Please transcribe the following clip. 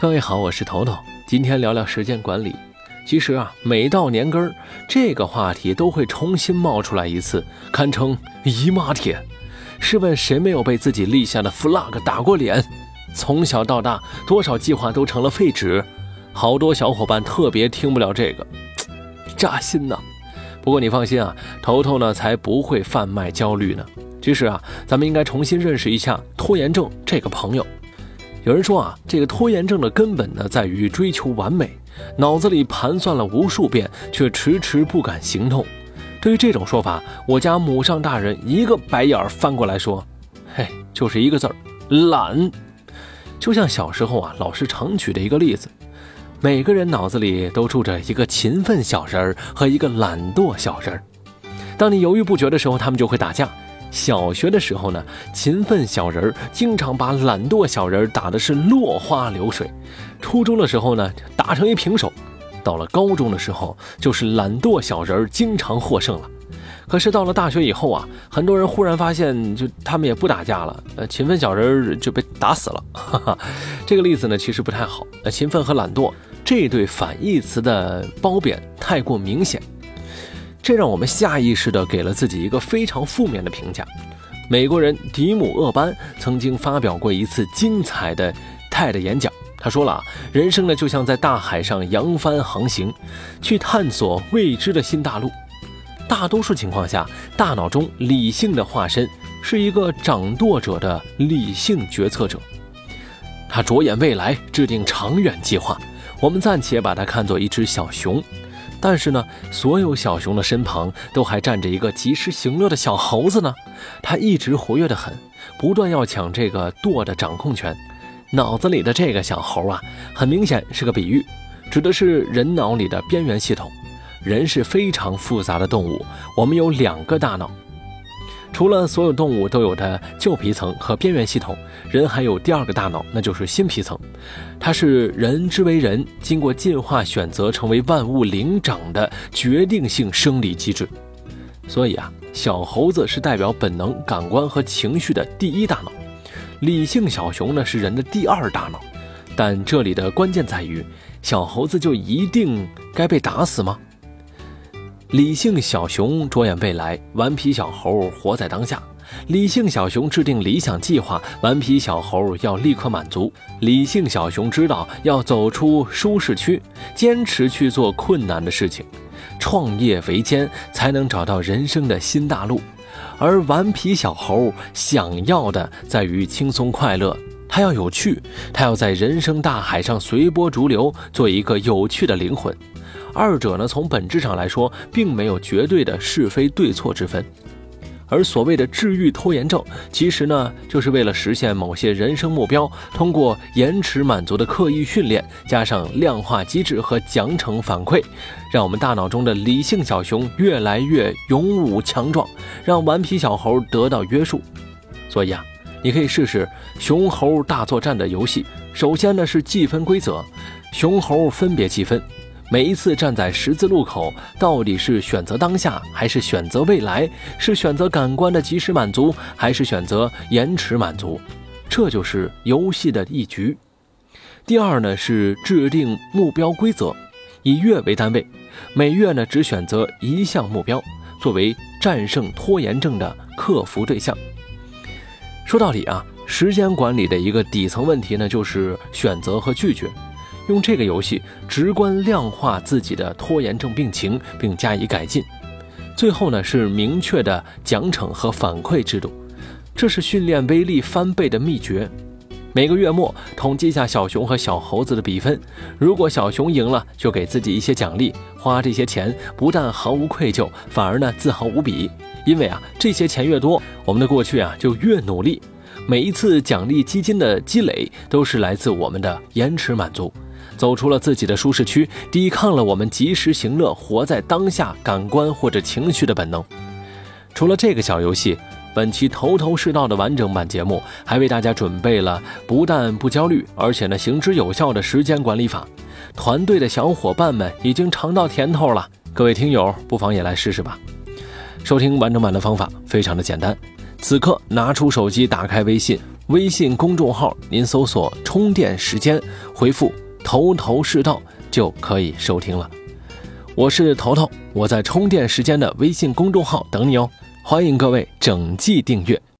各位好，我是头头，今天聊聊时间管理。其实啊，每到年根儿，这个话题都会重新冒出来一次，堪称姨妈帖。试问谁没有被自己立下的 flag 打过脸？从小到大，多少计划都成了废纸。好多小伙伴特别听不了这个，扎心呐。不过你放心啊，头头呢才不会贩卖焦虑呢。其实啊，咱们应该重新认识一下拖延症这个朋友。有人说啊，这个拖延症的根本呢，在于追求完美，脑子里盘算了无数遍，却迟迟不敢行动。对于这种说法，我家母上大人一个白眼翻过来说：“嘿，就是一个字儿，懒。”就像小时候啊，老师常举的一个例子，每个人脑子里都住着一个勤奋小人儿和一个懒惰小人儿。当你犹豫不决的时候，他们就会打架。小学的时候呢，勤奋小人儿经常把懒惰小人儿打的是落花流水；初中的时候呢，打成一平手；到了高中的时候，就是懒惰小人儿经常获胜了。可是到了大学以后啊，很多人忽然发现，就他们也不打架了，呃，勤奋小人儿就被打死了。哈哈，这个例子呢，其实不太好。呃，勤奋和懒惰这对反义词的褒贬太过明显。这让我们下意识地给了自己一个非常负面的评价。美国人迪姆·厄班曾经发表过一次精彩的 TED 演讲，他说了：“人生呢，就像在大海上扬帆航行，去探索未知的新大陆。大多数情况下，大脑中理性的化身是一个掌舵者的理性决策者，他着眼未来，制定长远计划。我们暂且把它看作一只小熊。”但是呢，所有小熊的身旁都还站着一个及时行乐的小猴子呢，它一直活跃的很，不断要抢这个舵的掌控权。脑子里的这个小猴啊，很明显是个比喻，指的是人脑里的边缘系统。人是非常复杂的动物，我们有两个大脑。除了所有动物都有的旧皮层和边缘系统，人还有第二个大脑，那就是新皮层。它是人之为人经过进化选择成为万物灵长的决定性生理机制。所以啊，小猴子是代表本能、感官和情绪的第一大脑，理性小熊呢是人的第二大脑。但这里的关键在于，小猴子就一定该被打死吗？理性小熊着眼未来，顽皮小猴活在当下。理性小熊制定理想计划，顽皮小猴要立刻满足。理性小熊知道要走出舒适区，坚持去做困难的事情，创业维艰才能找到人生的新大陆。而顽皮小猴想要的在于轻松快乐，他要有趣，他要在人生大海上随波逐流，做一个有趣的灵魂。二者呢，从本质上来说，并没有绝对的是非对错之分。而所谓的治愈拖延症，其实呢，就是为了实现某些人生目标，通过延迟满足的刻意训练，加上量化机制和奖惩反馈，让我们大脑中的理性小熊越来越勇武强壮，让顽皮小猴得到约束。所以啊，你可以试试熊猴大作战的游戏。首先呢，是计分规则，熊猴分别计分。每一次站在十字路口，到底是选择当下，还是选择未来？是选择感官的及时满足，还是选择延迟满足？这就是游戏的一局。第二呢，是制定目标规则，以月为单位，每月呢只选择一项目标，作为战胜拖延症的克服对象。说到底啊，时间管理的一个底层问题呢，就是选择和拒绝。用这个游戏直观量化自己的拖延症病情，并加以改进。最后呢，是明确的奖惩和反馈制度，这是训练威力翻倍的秘诀。每个月末统计一下小熊和小猴子的比分，如果小熊赢了，就给自己一些奖励，花这些钱不但毫无愧疚，反而呢自豪无比。因为啊，这些钱越多，我们的过去啊就越努力。每一次奖励基金的积累，都是来自我们的延迟满足。走出了自己的舒适区，抵抗了我们及时行乐、活在当下感官或者情绪的本能。除了这个小游戏，本期头头是道的完整版节目还为大家准备了不但不焦虑，而且呢行之有效的时间管理法。团队的小伙伴们已经尝到甜头了，各位听友不妨也来试试吧。收听完整版的方法非常的简单，此刻拿出手机，打开微信。微信公众号您搜索“充电时间”，回复“头头是道”就可以收听了。我是头头，我在充电时间的微信公众号等你哦，欢迎各位整季订阅。